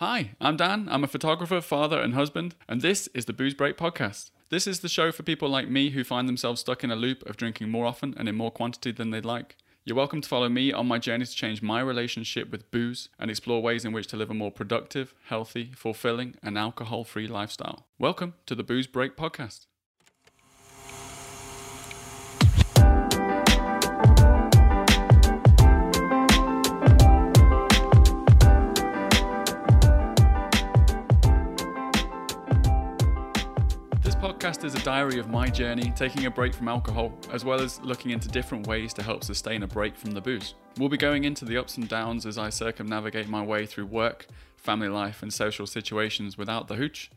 Hi, I'm Dan. I'm a photographer, father, and husband, and this is the Booze Break Podcast. This is the show for people like me who find themselves stuck in a loop of drinking more often and in more quantity than they'd like. You're welcome to follow me on my journey to change my relationship with booze and explore ways in which to live a more productive, healthy, fulfilling, and alcohol free lifestyle. Welcome to the Booze Break Podcast. Podcast is a diary of my journey taking a break from alcohol, as well as looking into different ways to help sustain a break from the booze. We'll be going into the ups and downs as I circumnavigate my way through work, family life, and social situations without the hooch.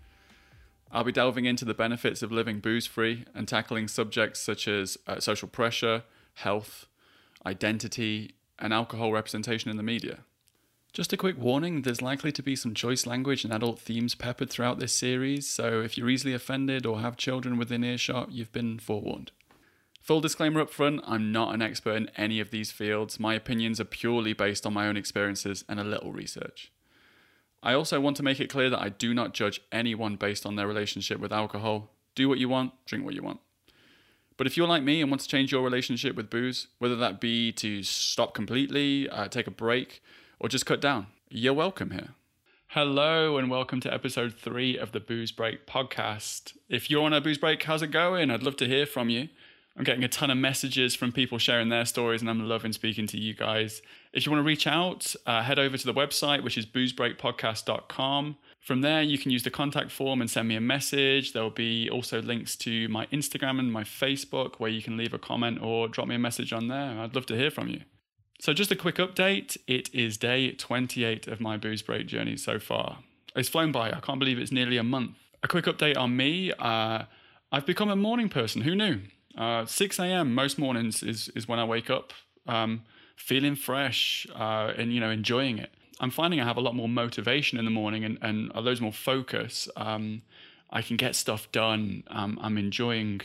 I'll be delving into the benefits of living booze free and tackling subjects such as uh, social pressure, health, identity, and alcohol representation in the media. Just a quick warning there's likely to be some choice language and adult themes peppered throughout this series, so if you're easily offended or have children within earshot, you've been forewarned. Full disclaimer up front I'm not an expert in any of these fields. My opinions are purely based on my own experiences and a little research. I also want to make it clear that I do not judge anyone based on their relationship with alcohol. Do what you want, drink what you want. But if you're like me and want to change your relationship with booze, whether that be to stop completely, uh, take a break, or just cut down, you're welcome here. Hello and welcome to episode three of the Booze Break podcast. If you're on a booze break, how's it going? I'd love to hear from you. I'm getting a ton of messages from people sharing their stories, and I'm loving speaking to you guys. If you want to reach out, uh, head over to the website, which is boozebreakpodcast.com. From there, you can use the contact form and send me a message. There will be also links to my Instagram and my Facebook where you can leave a comment or drop me a message on there. I'd love to hear from you. So, just a quick update it is day 28 of my booze break journey so far. It's flown by, I can't believe it's nearly a month. A quick update on me uh, I've become a morning person. Who knew? Uh, 6 a.m. most mornings is, is when I wake up, um, feeling fresh uh, and you know enjoying it. I'm finding I have a lot more motivation in the morning and, and loads more focus. Um, I can get stuff done. Um, I'm enjoying,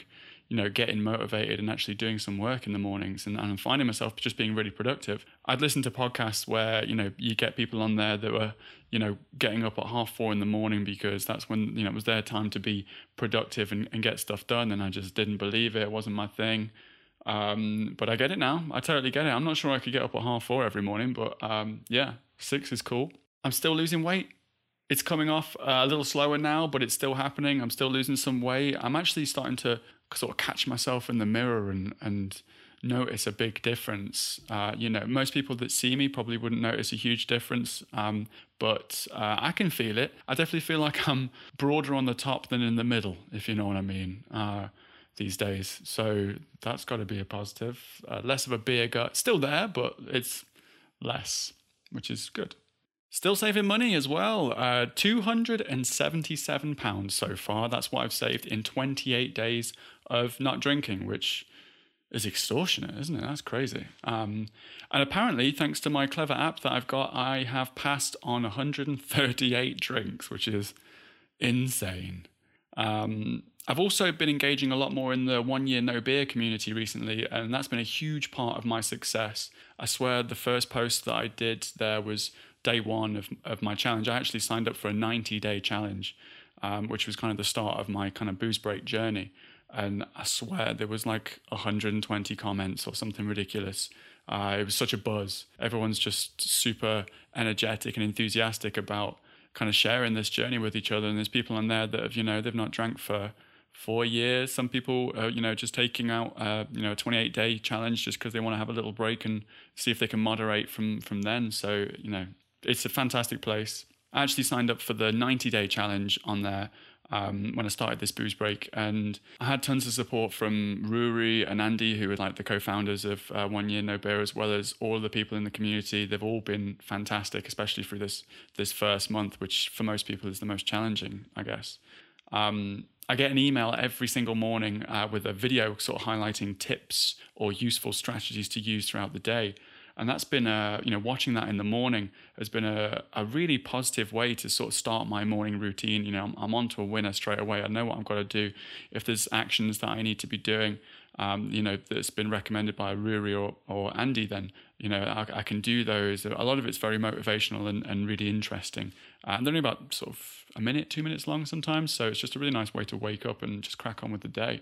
you know, getting motivated and actually doing some work in the mornings. And, and finding myself just being really productive. I'd listen to podcasts where, you know, you get people on there that were, you know, getting up at half four in the morning because that's when, you know, it was their time to be productive and, and get stuff done. And I just didn't believe it. It wasn't my thing. Um, but I get it now. I totally get it. I'm not sure I could get up at half four every morning, but um, yeah, six is cool. I'm still losing weight. It's coming off uh, a little slower now, but it's still happening. I'm still losing some weight. I'm actually starting to sort of catch myself in the mirror and and notice a big difference. Uh, you know, most people that see me probably wouldn't notice a huge difference, um, but uh, I can feel it. I definitely feel like I'm broader on the top than in the middle, if you know what I mean. Uh, these days, so that's got to be a positive. Uh, less of a beer gut, still there, but it's less, which is good. Still saving money as well. Uh, £277 so far. That's what I've saved in 28 days of not drinking, which is extortionate, isn't it? That's crazy. Um, and apparently, thanks to my clever app that I've got, I have passed on 138 drinks, which is insane. Um, I've also been engaging a lot more in the one year no beer community recently, and that's been a huge part of my success. I swear the first post that I did there was day one of, of my challenge. I actually signed up for a 90 day challenge, um, which was kind of the start of my kind of booze break journey. And I swear there was like 120 comments or something ridiculous. Uh, it was such a buzz. Everyone's just super energetic and enthusiastic about kind of sharing this journey with each other. And there's people on there that have, you know, they've not drank for four years. Some people, are, you know, just taking out, uh, you know, a 28 day challenge just because they want to have a little break and see if they can moderate from from then. So, you know, it's a fantastic place. I actually signed up for the 90 day challenge on there um, when I started this booze break, and I had tons of support from Ruari and Andy, who are like the co-founders of uh, One Year No Beer, as well as all the people in the community. They've all been fantastic, especially through this this first month, which for most people is the most challenging, I guess. Um, I get an email every single morning uh, with a video sort of highlighting tips or useful strategies to use throughout the day. And that's been a, you know, watching that in the morning has been a, a really positive way to sort of start my morning routine. You know, I'm, I'm on to a winner straight away. I know what I've got to do. If there's actions that I need to be doing, um, you know, that's been recommended by Ruari or, or Andy, then you know, I, I, can do those. A lot of it's very motivational and, and really interesting. Uh, and they're only about sort of a minute, two minutes long sometimes. So it's just a really nice way to wake up and just crack on with the day.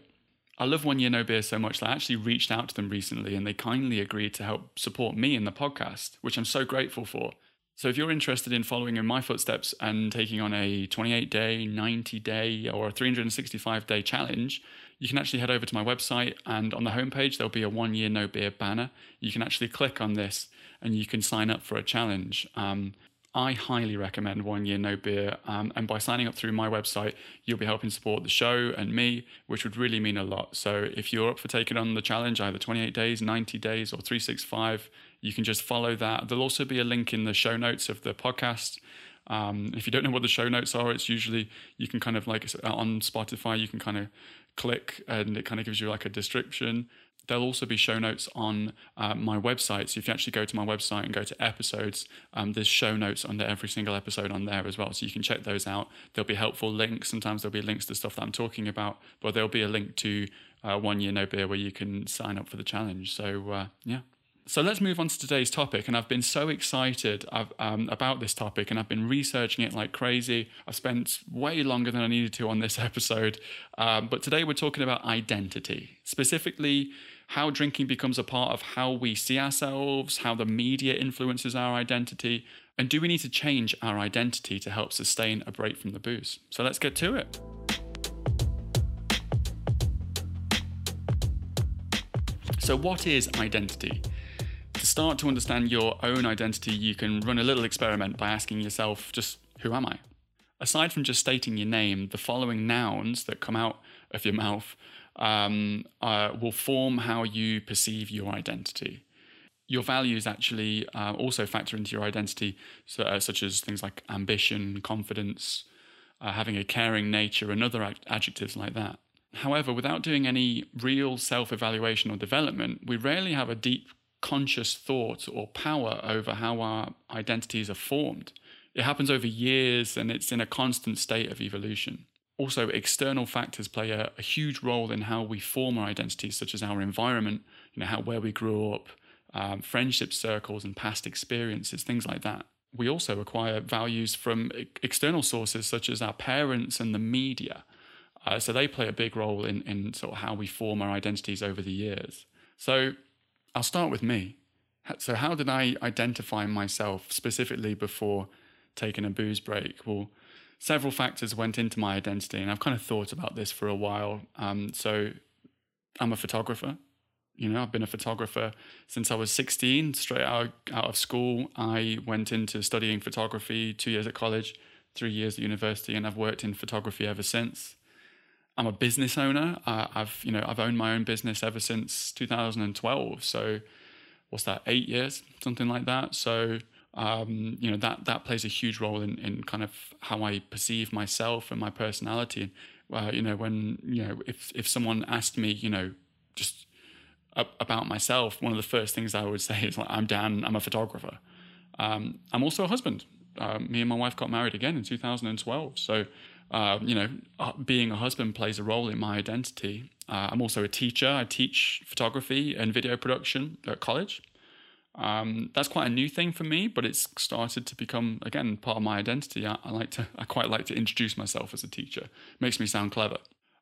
I love One Year No Beer so much that I actually reached out to them recently and they kindly agreed to help support me in the podcast, which I'm so grateful for. So if you're interested in following in my footsteps and taking on a 28 day, 90 day, or a 365 day challenge, you can actually head over to my website and on the homepage there'll be a one year no beer banner. You can actually click on this and you can sign up for a challenge. Um, I highly recommend One Year No Beer. Um, and by signing up through my website, you'll be helping support the show and me, which would really mean a lot. So if you're up for taking on the challenge, either 28 days, 90 days, or 365, you can just follow that. There'll also be a link in the show notes of the podcast. Um, if you don't know what the show notes are, it's usually you can kind of like on Spotify, you can kind of click and it kind of gives you like a description there'll also be show notes on uh, my website. So if you actually go to my website and go to episodes, um, there's show notes under every single episode on there as well. So you can check those out. There'll be helpful links. Sometimes there'll be links to stuff that I'm talking about, but there'll be a link to uh, One Year No Beer where you can sign up for the challenge. So uh, yeah. So let's move on to today's topic. And I've been so excited um, about this topic and I've been researching it like crazy. I've spent way longer than I needed to on this episode. Um, but today we're talking about identity, specifically how drinking becomes a part of how we see ourselves, how the media influences our identity, and do we need to change our identity to help sustain a break from the booze? So let's get to it. So, what is identity? To start to understand your own identity, you can run a little experiment by asking yourself just, who am I? Aside from just stating your name, the following nouns that come out of your mouth um, uh, will form how you perceive your identity. Your values actually uh, also factor into your identity, so, uh, such as things like ambition, confidence, uh, having a caring nature, and other ad- adjectives like that. However, without doing any real self evaluation or development, we rarely have a deep conscious thought or power over how our identities are formed. It happens over years and it's in a constant state of evolution also external factors play a, a, huge role in how we form our identities such as our environment you know how where we grew up um, friendship circles and past experiences things like that. We also acquire values from external sources such as our parents and the media. Uh, so they play a big role in, in sort of how we form our identities over the years. So i'll start with me. So how did i identify myself specifically before taking a booze break? Well several factors went into my identity, and I've kind of thought about this for a while. Um, so I'm a photographer. You know, I've been a photographer since I was 16. Straight out, out of school, I went into studying photography, two years at college, three years at university, and I've worked in photography ever since. I'm a business owner. Uh, I've, you know, I've owned my own business ever since 2012. So, what's that? Eight years, something like that. So, um, you know that that plays a huge role in, in kind of how I perceive myself and my personality. Uh, you know, when you know if if someone asked me, you know, just about myself, one of the first things I would say is like, "I'm Dan. I'm a photographer. Um, I'm also a husband. Uh, me and my wife got married again in 2012. So, uh, you know, uh, being a husband plays a role in my identity. Uh, I'm also a teacher. I teach photography and video production at college. Um, that's quite a new thing for me, but it's started to become again part of my identity. I, I, like to, I quite like to introduce myself as a teacher. It makes me sound clever.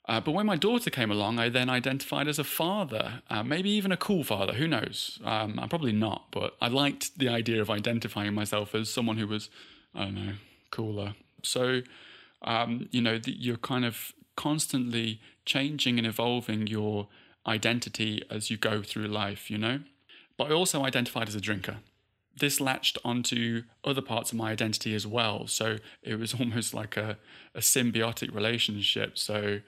Uh, but when my daughter came along, I then identified as a father, uh, maybe even a cool father. Who knows? Um, I'm probably not, but I liked the idea of identifying myself as someone who was, I don't know, cooler. So, um, you know, the, you're kind of constantly changing and evolving your identity as you go through life. You know but I also identified as a drinker. This latched onto other parts of my identity as well. So it was almost like a, a symbiotic relationship. So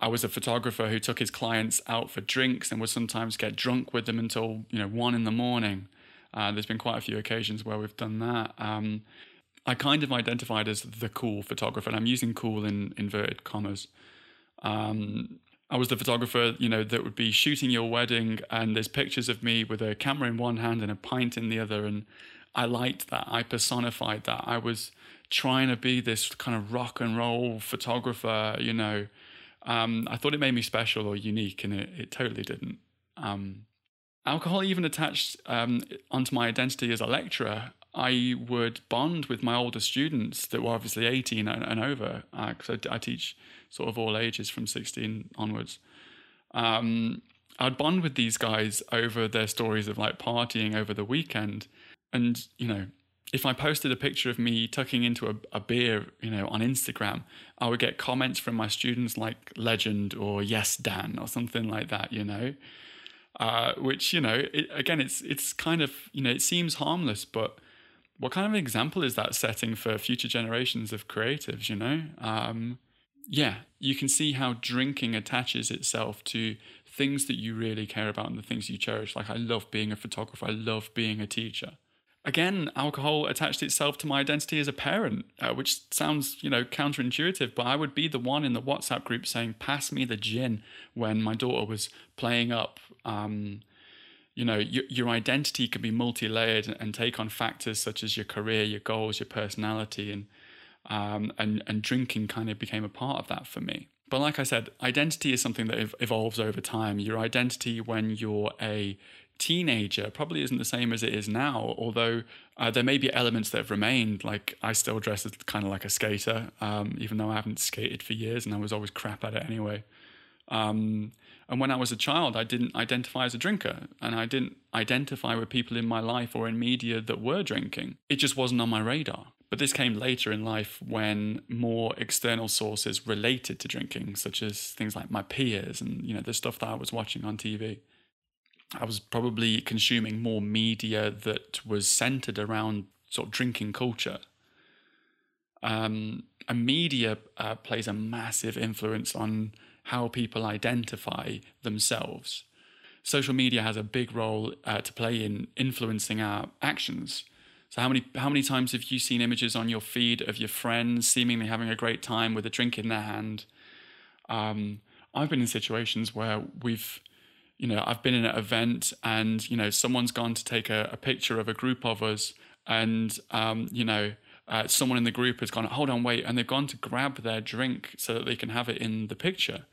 I was a photographer who took his clients out for drinks and would sometimes get drunk with them until you know one in the morning. Uh, there's been quite a few occasions where we've done that. Um, I kind of identified as the cool photographer, and I'm using cool in inverted commas. Um, I was the photographer, you know, that would be shooting your wedding, and there's pictures of me with a camera in one hand and a pint in the other, and I liked that. I personified that. I was trying to be this kind of rock and roll photographer, you know. Um, I thought it made me special or unique, and it, it totally didn't. Um, alcohol even attached um, onto my identity as a lecturer. I would bond with my older students that were obviously 18 and, and over, because uh, I, I, teach sort of all ages from 16 onwards. Um, I'd bond with these guys over their stories of like partying over the weekend. And, you know, if I posted a picture of me tucking into a, a, beer, you know, on Instagram, I would get comments from my students like "legend" or "yes, Dan" or something like that, you know. Uh, which you know, it, again, it's it's kind of you know, it seems harmless, but what kind of example is that setting for future generations of creatives? You know, um, yeah, you can see how drinking attaches itself to things that you really care about and the things you cherish. Like I love being a photographer, I love being a teacher again, alcohol attached itself to my identity as a parent, uh, which sounds, you know, counterintuitive, but I would be the one in the WhatsApp group saying, pass me the gin when my daughter was playing up. Um, you know, your, your identity can be multi layered and take on factors such as your career, your goals, your personality, and, um, and, and drinking kind of became a part of that for me. But like I said, identity is something that ev- evolves over time. Your identity when you're a teenager probably isn't the same as it is now, although uh, there may be elements that have remained. Like I still dress as kind of like a skater, um, even though I haven't skated for years and I was always crap at it anyway. Um, and when I was a child, I didn't identify as a drinker and I didn't identify with people in my life or in media that were drinking. It just wasn't on my radar. But this came later in life when more external sources related to drinking, such as things like my peers and you know the stuff that I was watching on TV. I was probably consuming more media that was centered around sort of drinking culture. Um, and media uh, plays a massive influence on how people identify themselves. Social media has a big role uh, to play in influencing our actions. So how many how many times have you seen images on your feed of your friends seemingly having a great time with a drink in their hand? Um, I've been in situations where we've you know, I've been in an event and, you know, someone's gone to take a, a picture of a group of us and, um, you know, uh, someone in the group has gone, hold on, wait, and they've gone to grab their drink so that they can have it in the picture.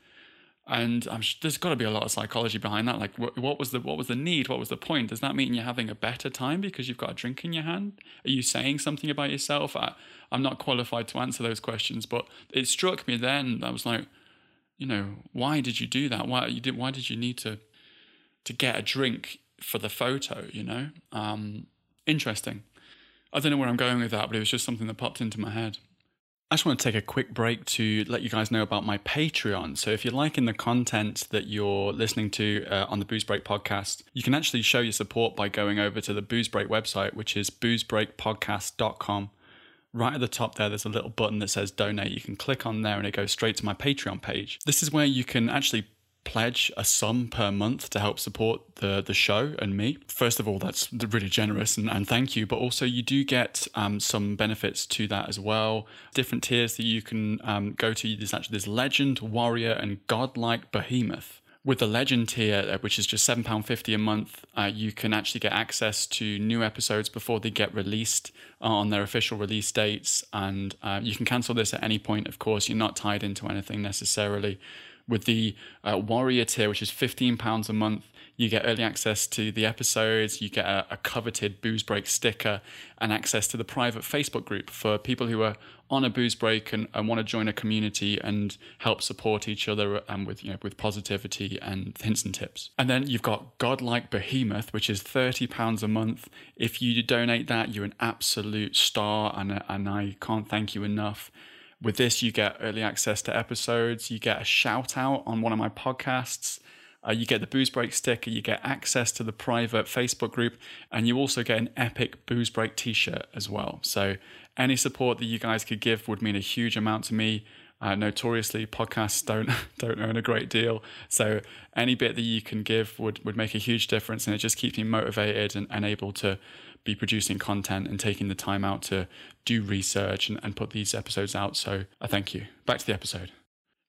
And I'm, there's got to be a lot of psychology behind that. Like, what, what was the what was the need? What was the point? Does that mean you're having a better time because you've got a drink in your hand? Are you saying something about yourself? I, I'm not qualified to answer those questions, but it struck me then. I was like, you know, why did you do that? Why you did? Why did you need to to get a drink for the photo, you know? Um, interesting. I don't know where I'm going with that, but it was just something that popped into my head. I just want to take a quick break to let you guys know about my Patreon. So, if you're liking the content that you're listening to uh, on the Booze Break podcast, you can actually show your support by going over to the Booze Break website, which is boozebreakpodcast.com. Right at the top there, there's a little button that says donate. You can click on there and it goes straight to my Patreon page. This is where you can actually pledge a sum per month to help support the the show and me. First of all, that's really generous and, and thank you. But also, you do get um, some benefits to that as well. Different tiers that you can um, go to. There's actually this legend, warrior, and godlike behemoth. With the legend tier, uh, which is just £7.50 a month, uh, you can actually get access to new episodes before they get released on their official release dates. And uh, you can cancel this at any point, of course. You're not tied into anything necessarily. With the uh, Warrior tier, which is £15 a month, you get early access to the episodes, you get a, a, coveted booze break sticker, and access to the private Facebook group for people who are on a booze break and, and want to join a community and help support each other um, with you know with positivity and hints and tips. And then you've got Godlike Behemoth, which is thirty pounds a month. If you donate that, you're an absolute star, and and I can't thank you enough. With this, you get early access to episodes, you get a shout out on one of my podcasts. Uh, you get the booze break sticker, you get access to the private Facebook group, and you also get an epic booze break t shirt as well. So, any support that you guys could give would mean a huge amount to me. Uh, notoriously, podcasts don't don't earn a great deal, so any bit that you can give would would make a huge difference, and it just keeps me motivated and, and able to be producing content and taking the time out to do research and, and put these episodes out. So I thank you. Back to the episode.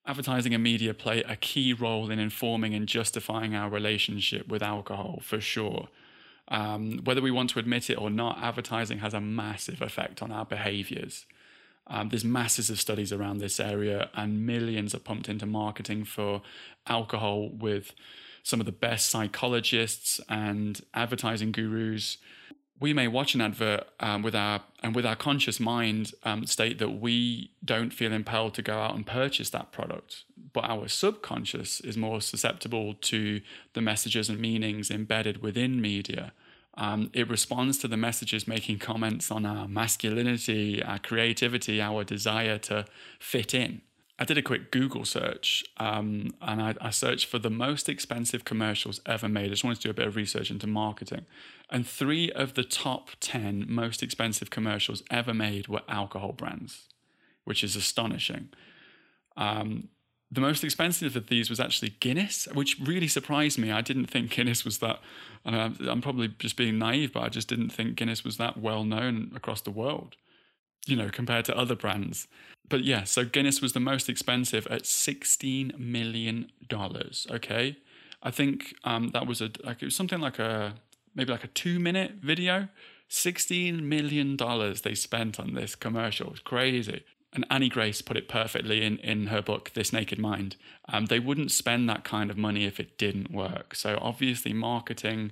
Advertising and media play a key role in informing and justifying our relationship with alcohol, for sure. Um, whether we want to admit it or not, advertising has a massive effect on our behaviors. Um, there's masses of studies around this area, and millions are pumped into marketing for alcohol with some of the best psychologists and advertising gurus. We may watch an advert um, with our and with our conscious mind um, state that we don't feel impelled to go out and purchase that product, but our subconscious is more susceptible to the messages and meanings embedded within media. Um, it responds to the messages making comments on our masculinity, our creativity, our desire to fit in. I did a quick Google search um, and I, I, searched for the most expensive commercials ever made. I just wanted to do a bit of research into marketing. And three of the top 10 most expensive commercials ever made were alcohol brands, which is astonishing. Um, the most expensive of these was actually Guinness, which really surprised me. I didn't think Guinness was that, I'm, I'm probably just being naive, but I just didn't think Guinness was that well known across the world you know, compared to other brands. But yeah, so Guinness was the most expensive at $16 million. Okay. I think um, that was a, like, it was something like a, maybe like a two minute video. $16 million they spent on this commercial. It's crazy. And Annie Grace put it perfectly in, in her book, This Naked Mind. Um, they wouldn't spend that kind of money if it didn't work. So obviously, marketing,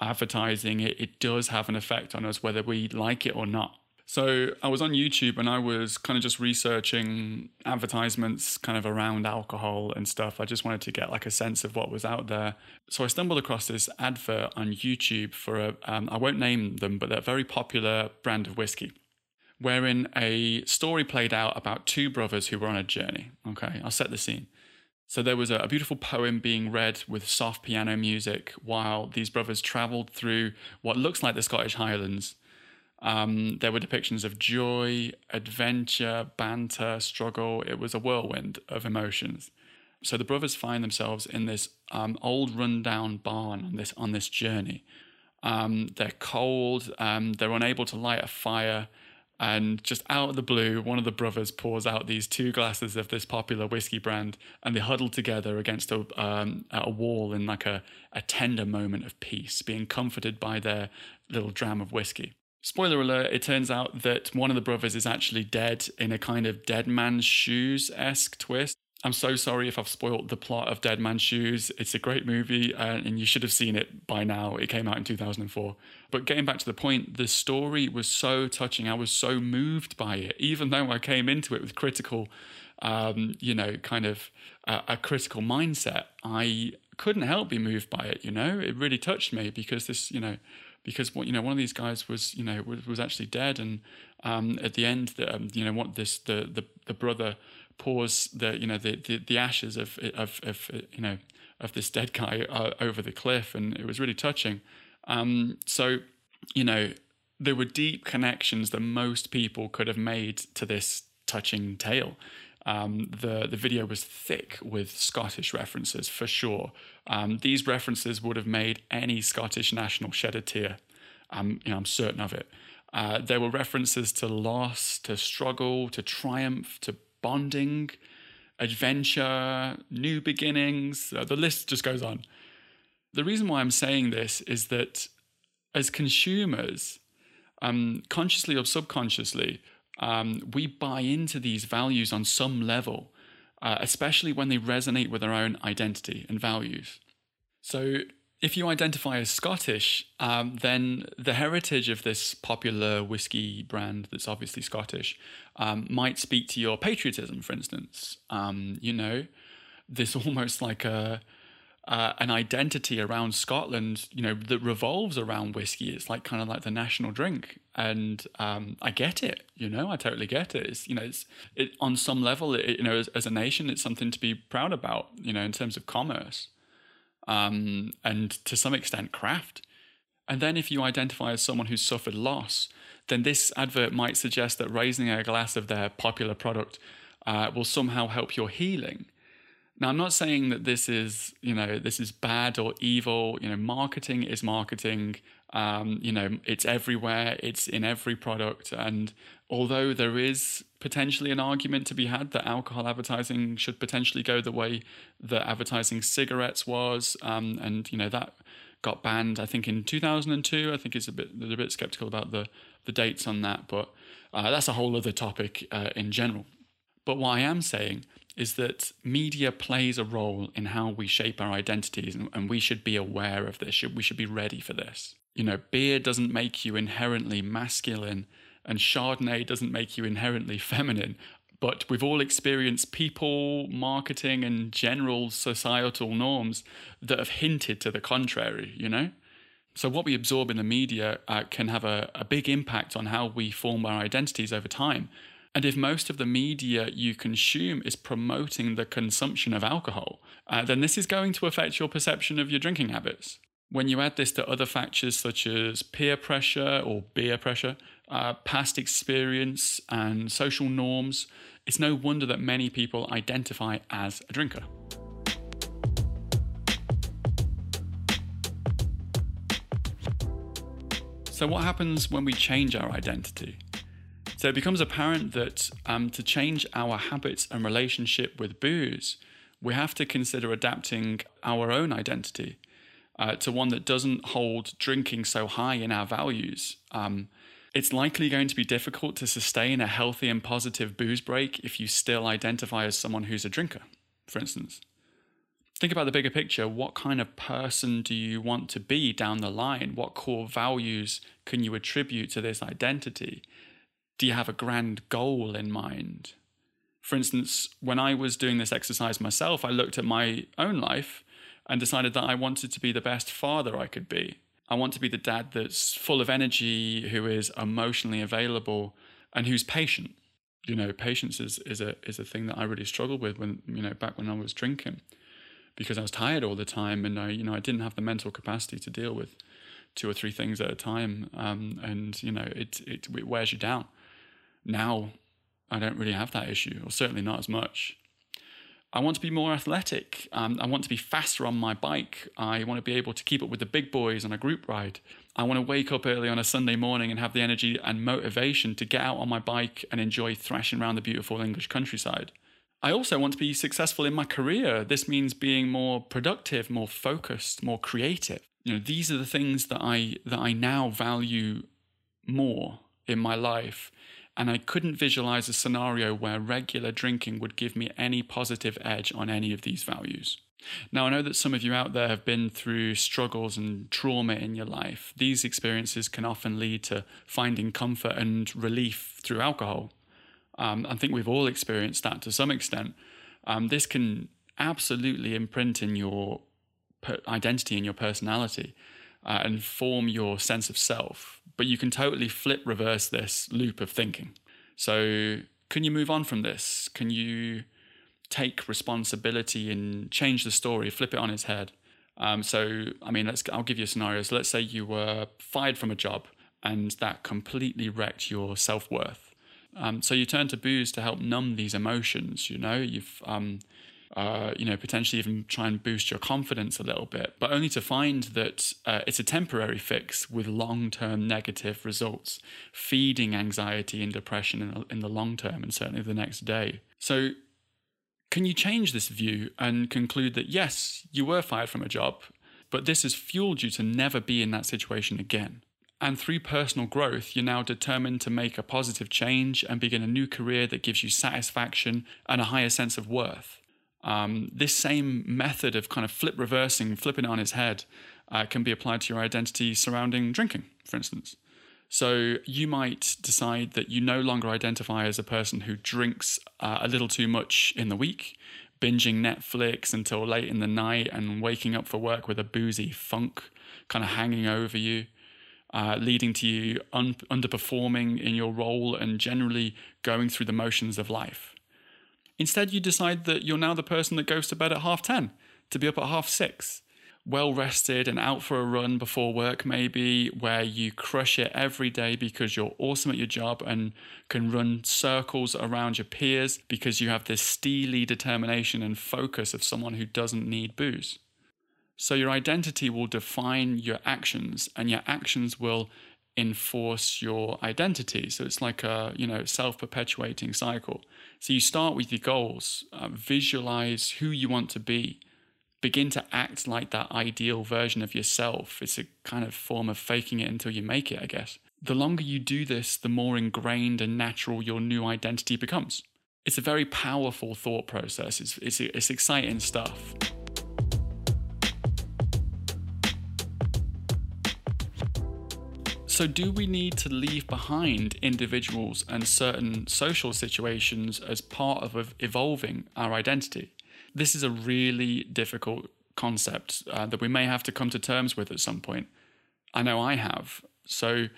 advertising, it, it does have an effect on us, whether we like it or not. So I was on YouTube and I was kind of just researching advertisements kind of around alcohol and stuff. I just wanted to get like a sense of what was out there. So I stumbled across this advert on YouTube for a um, I won't name them, but a very popular brand of whiskey, wherein a story played out about two brothers who were on a journey. Okay, I'll set the scene. So there was a, a beautiful poem being read with soft piano music while these brothers traveled through what looks like the Scottish Highlands um, there were depictions of joy, adventure, banter, struggle. It was a whirlwind of emotions. So the brothers find themselves in this um, old, rundown barn on this on this journey. Um, they're cold. Um, they're unable to light a fire, and just out of the blue, one of the brothers pours out these two glasses of this popular whiskey brand, and they huddle together against a um, a wall in like a a tender moment of peace, being comforted by their little dram of whiskey. Spoiler alert, it turns out that one of the brothers is actually dead in a kind of Dead Man's Shoes esque twist. I'm so sorry if I've spoiled the plot of Dead Man's Shoes. It's a great movie uh, and you should have seen it by now. It came out in 2004. But getting back to the point, the story was so touching. I was so moved by it, even though I came into it with critical, um, you know, kind of a critical mindset. I couldn't help be moved by it, you know? It really touched me because this, you know, because you know one of these guys was you know was, was actually dead, and um, at the end, the, um, you know what this the, the the brother pours the you know the the, the ashes of, of of you know of this dead guy uh, over the cliff, and it was really touching. Um, so you know there were deep connections that most people could have made to this touching tale. Um, the the video was thick with Scottish references for sure. Um, these references would have made any Scottish national shed a tear. Um, you know, I'm certain of it. Uh, there were references to loss, to struggle, to triumph, to bonding, adventure, new beginnings. Uh, the list just goes on. The reason why I'm saying this is that as consumers, um, consciously or subconsciously, um, we buy into these values on some level, uh, especially when they resonate with our own identity and values. So, if you identify as Scottish, um, then the heritage of this popular whiskey brand that's obviously Scottish um, might speak to your patriotism, for instance. Um, you know, this almost like a uh, an identity around Scotland, you know, that revolves around whiskey. It's like kind of like the national drink, and um, I get it. You know, I totally get it. It's you know, it's it on some level, it, you know, as, as, a nation, it's something to be proud about. You know, in terms of commerce, um, and to some extent, craft. And then if you identify as someone who's suffered loss, then this advert might suggest that raising a glass of their popular product uh, will somehow help your healing now, I'm not saying that this is, you know, this is bad or evil. You know, marketing is marketing. Um, you know, it's everywhere. It's in every product. And although there is potentially an argument to be had that alcohol advertising should potentially go the way that advertising cigarettes was, um, and you know that got banned. I think in 2002. I think it's a bit a bit skeptical about the the dates on that, but uh, that's a whole other topic uh, in general. But what I am saying is that media plays a role in how we shape our identities, and, and we should be aware of this. We should be ready for this. You know, beer doesn't make you inherently masculine, and Chardonnay doesn't make you inherently feminine. But we've all experienced people, marketing, and general societal norms that have hinted to the contrary, you know? So, what we absorb in the media uh, can have a, a big impact on how we form our identities over time. And if most of the media you consume is promoting the consumption of alcohol, uh, then this is going to affect your perception of your drinking habits. When you add this to other factors such as peer pressure or beer pressure, uh, past experience, and social norms, it's no wonder that many people identify as a drinker. So, what happens when we change our identity? So, it becomes apparent that um, to change our habits and relationship with booze, we have to consider adapting our own identity uh, to one that doesn't hold drinking so high in our values. Um, it's likely going to be difficult to sustain a healthy and positive booze break if you still identify as someone who's a drinker, for instance think about the bigger picture. What kind of person do you want to be down the line? What core values can you attribute to this identity? Do you have a grand goal in mind? For instance, when I was doing this exercise myself, I looked at my own life and decided that I wanted to be the best father I could be. I want to be the dad that's full of energy, who is emotionally available, and who's patient. You know, patience is, is a is a thing that I really struggled with when you know back when I was drinking because I was tired all the time and I, you know, I didn't have the mental capacity to deal with two or three things at a time. Um, and, you know, it, it, it wears you down. Now I don't really have that issue, or certainly not as much. I want to be more athletic. Um, I want to be faster on my bike. I want to be able to keep up with the big boys on a group ride. I want to wake up early on a Sunday morning and have the energy and motivation to get out on my bike and enjoy thrashing around the beautiful English countryside. I also want to be successful in my career. This means being more productive, more focused, more creative. You know, these are the things that I that I now value more in my life. And I couldn't visualize a scenario where regular drinking would give me any positive edge on any of these values. Now, I know that some of you out there have been through struggles and trauma in your life. These experiences can often lead to finding comfort and relief through alcohol. Um, I think we've all experienced that to some extent. Um, this can absolutely imprint in your per- identity and your personality uh, and form your sense of self. But you can totally flip reverse this loop of thinking. So, can you move on from this? Can you take responsibility and change the story, flip it on its head? Um, so, I mean, let's. I'll give you a scenario. So, let's say you were fired from a job, and that completely wrecked your self worth. Um, so you turn to booze to help numb these emotions. You know, you've um, uh, you know potentially even try and boost your confidence a little bit, but only to find that uh, it's a temporary fix with long-term negative results, feeding anxiety and depression in, in the long term, and certainly the next day. So. Can you change this view and conclude that yes, you were fired from a job, but this has fueled you to never be in that situation again? And through personal growth, you're now determined to make a positive change and begin a new career that gives you satisfaction and a higher sense of worth. Um, this same method of kind of flip reversing, flipping it on its head, uh, can be applied to your identity surrounding drinking, for instance. So you might decide that you no longer identify as a person who drinks uh, a little too much in the week, binging Netflix until late in the night and waking up for work with a boozy funk kind of hanging over you uh, leading to you un- underperforming in your role and generally going through the motions of life. Instead, you decide that you're now the person that goes to bed at half 10 to be up at half 6, well rested and out for a run before work, maybe, where you crush it every day because you're awesome at your job and can run circles around your peers because you have this steely determination and focus of someone who doesn't need booze. So your identity will define your actions, and your actions will enforce your identity. So it's like a you know self-perpetuating cycle. So you start with your goals, uh, visualize who you want to be, begin to act like that ideal version of yourself. It's a kind of form of faking it until you make it, I guess. The longer you do this, the more ingrained and natural your new identity becomes. It's a very powerful thought process. It's, it's, it's exciting stuff. So, do we need to leave behind individuals and certain social situations as part of evolving our identity? This is a really difficult concept uh, that we may have to come to terms with at some point. I know I have. So,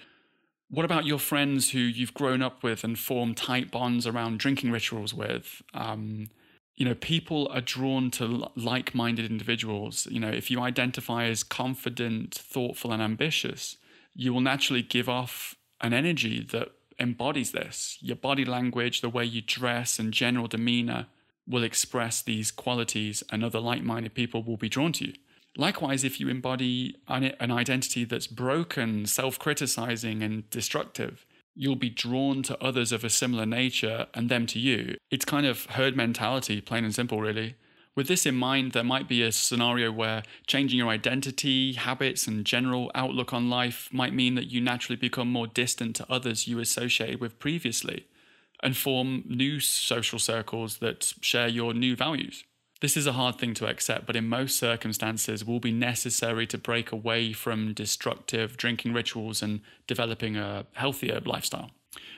what about your friends who you've grown up with and formed tight bonds around drinking rituals with? Um, you know, people are drawn to like minded individuals. You know, if you identify as confident, thoughtful, and ambitious, you will naturally give off an energy that embodies this. Your body language, the way you dress, and general demeanor will express these qualities, and other like minded people will be drawn to you. Likewise, if you embody an, identity that's broken, self criticizing, and destructive, you'll be drawn to others of a similar nature and them to you. It's kind of herd mentality, plain and simple, really. With this in mind, there might be a scenario where changing your identity, habits, and general outlook on life might mean that you naturally become more distant to others you associated with previously and form new social circles that share your new values. This is a hard thing to accept, but in most circumstances will be necessary to break away from destructive drinking rituals and developing a healthier lifestyle.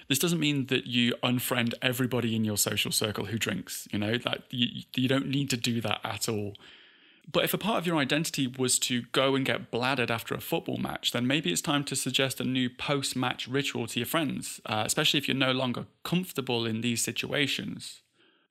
This doesn't mean that you unfriend everybody in your social circle who drinks, you know, that you, you don't need to do that at all. But if a part of your identity was to go and get bladdered after a football match, then maybe it's time to suggest a new post match ritual to your friends, uh, especially if you're no longer comfortable in these situations.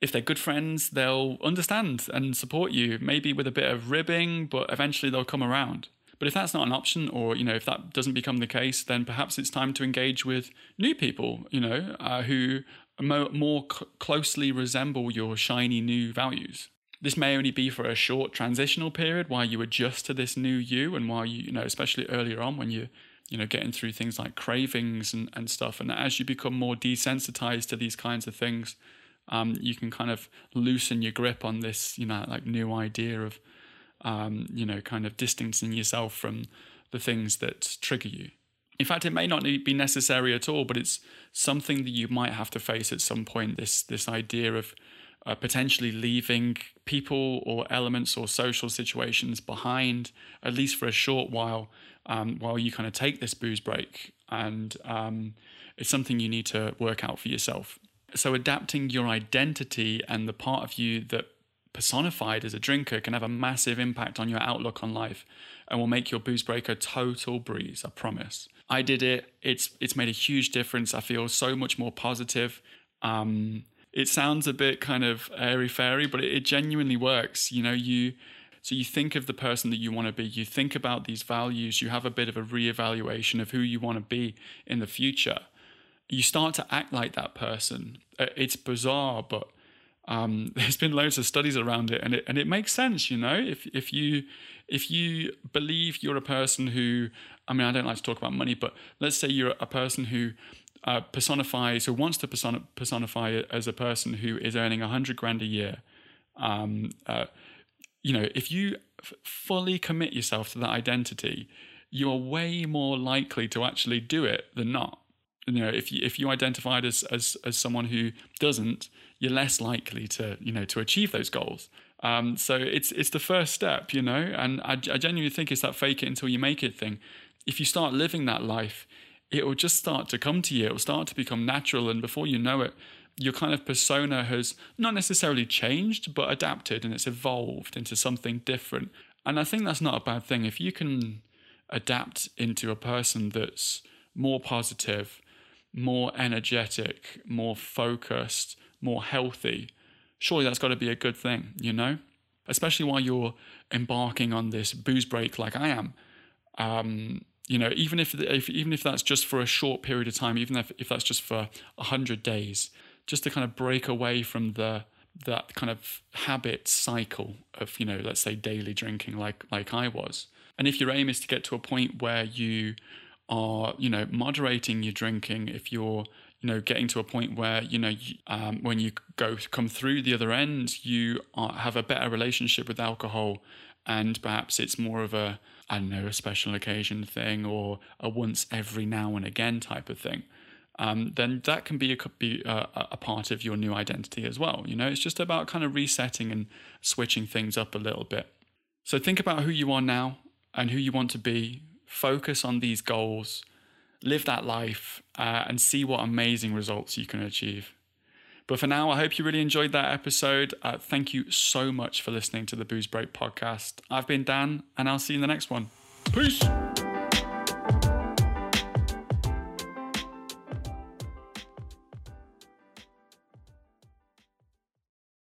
If they're good friends, they'll understand and support you, maybe with a bit of ribbing, but eventually they'll come around. But if that's not an option, or you know, if that doesn't become the case, then perhaps it's time to engage with new people, you know, uh, who more, more c- closely resemble your shiny new values. This may only be for a short transitional period while you adjust to this new you, and while you, you know, especially earlier on when you, you know, getting through things like cravings and, and stuff. And as you become more desensitized to these kinds of things, um, you can kind of loosen your grip on this, you know, like new idea of um, you know, kind of distancing yourself from the things that trigger you. In fact, it may not be necessary at all, but it's something that you might have to face at some point. This this idea of uh, potentially leaving people or elements or social situations behind, at least for a short while, um, while you kind of take this booze break, and um, it's something you need to work out for yourself. So, adapting your identity and the part of you that personified as a drinker can have a massive impact on your outlook on life and will make your booze break a total breeze, I promise. I did it. It's it's made a huge difference. I feel so much more positive. Um, it sounds a bit kind of airy fairy, but it, it genuinely works. You know, you so you think of the person that you want to be, you think about these values, you have a bit of a reevaluation of who you want to be in the future. You start to act like that person. Uh, it's bizarre, but um, there's been loads of studies around it, and it and it makes sense. You know, if if you if you believe you're a person who, I mean, I don't like to talk about money, but let's say you're a person who uh, personifies or wants to person- personify as a person who is earning a hundred grand a year. Um, uh, you know, if you f- fully commit yourself to that identity, you are way more likely to actually do it than not. You know, if you if you identified as as as someone who doesn't, you're less likely to you know to achieve those goals. Um, so it's it's the first step, you know, and I, I genuinely think it's that fake it until you make it thing. If you start living that life, it will just start to come to you. It will start to become natural, and before you know it, your kind of persona has not necessarily changed, but adapted and it's evolved into something different. And I think that's not a bad thing. If you can adapt into a person that's more positive, more energetic, more focused, more healthy, surely that's got to be a good thing, you know? Especially while you're embarking on this booze break like I am. Um, you know, even if, if even if that's just for a short period of time, even if, if that's just for a hundred days, just to kind of break away from the that kind of habit cycle of you know, let's say daily drinking, like like I was. And if your aim is to get to a point where you are, you know, moderating your drinking, if you're you know getting to a point where you know um, when you go come through the other end you are, have a better relationship with alcohol and perhaps it's more of a i don't know a special occasion thing or a once every now and again type of thing um, then that can be a, be a, a, part of your new identity as well. You know, it's just about kind of resetting and switching things up a little bit. So think about who you are now and who you want to be. Focus on these goals, live that life, uh, and see what amazing results you can achieve. But for now, I hope you really enjoyed that episode. Uh, thank you so much for listening to the Booze Break podcast. I've been Dan, and I'll see you in the next one. Peace.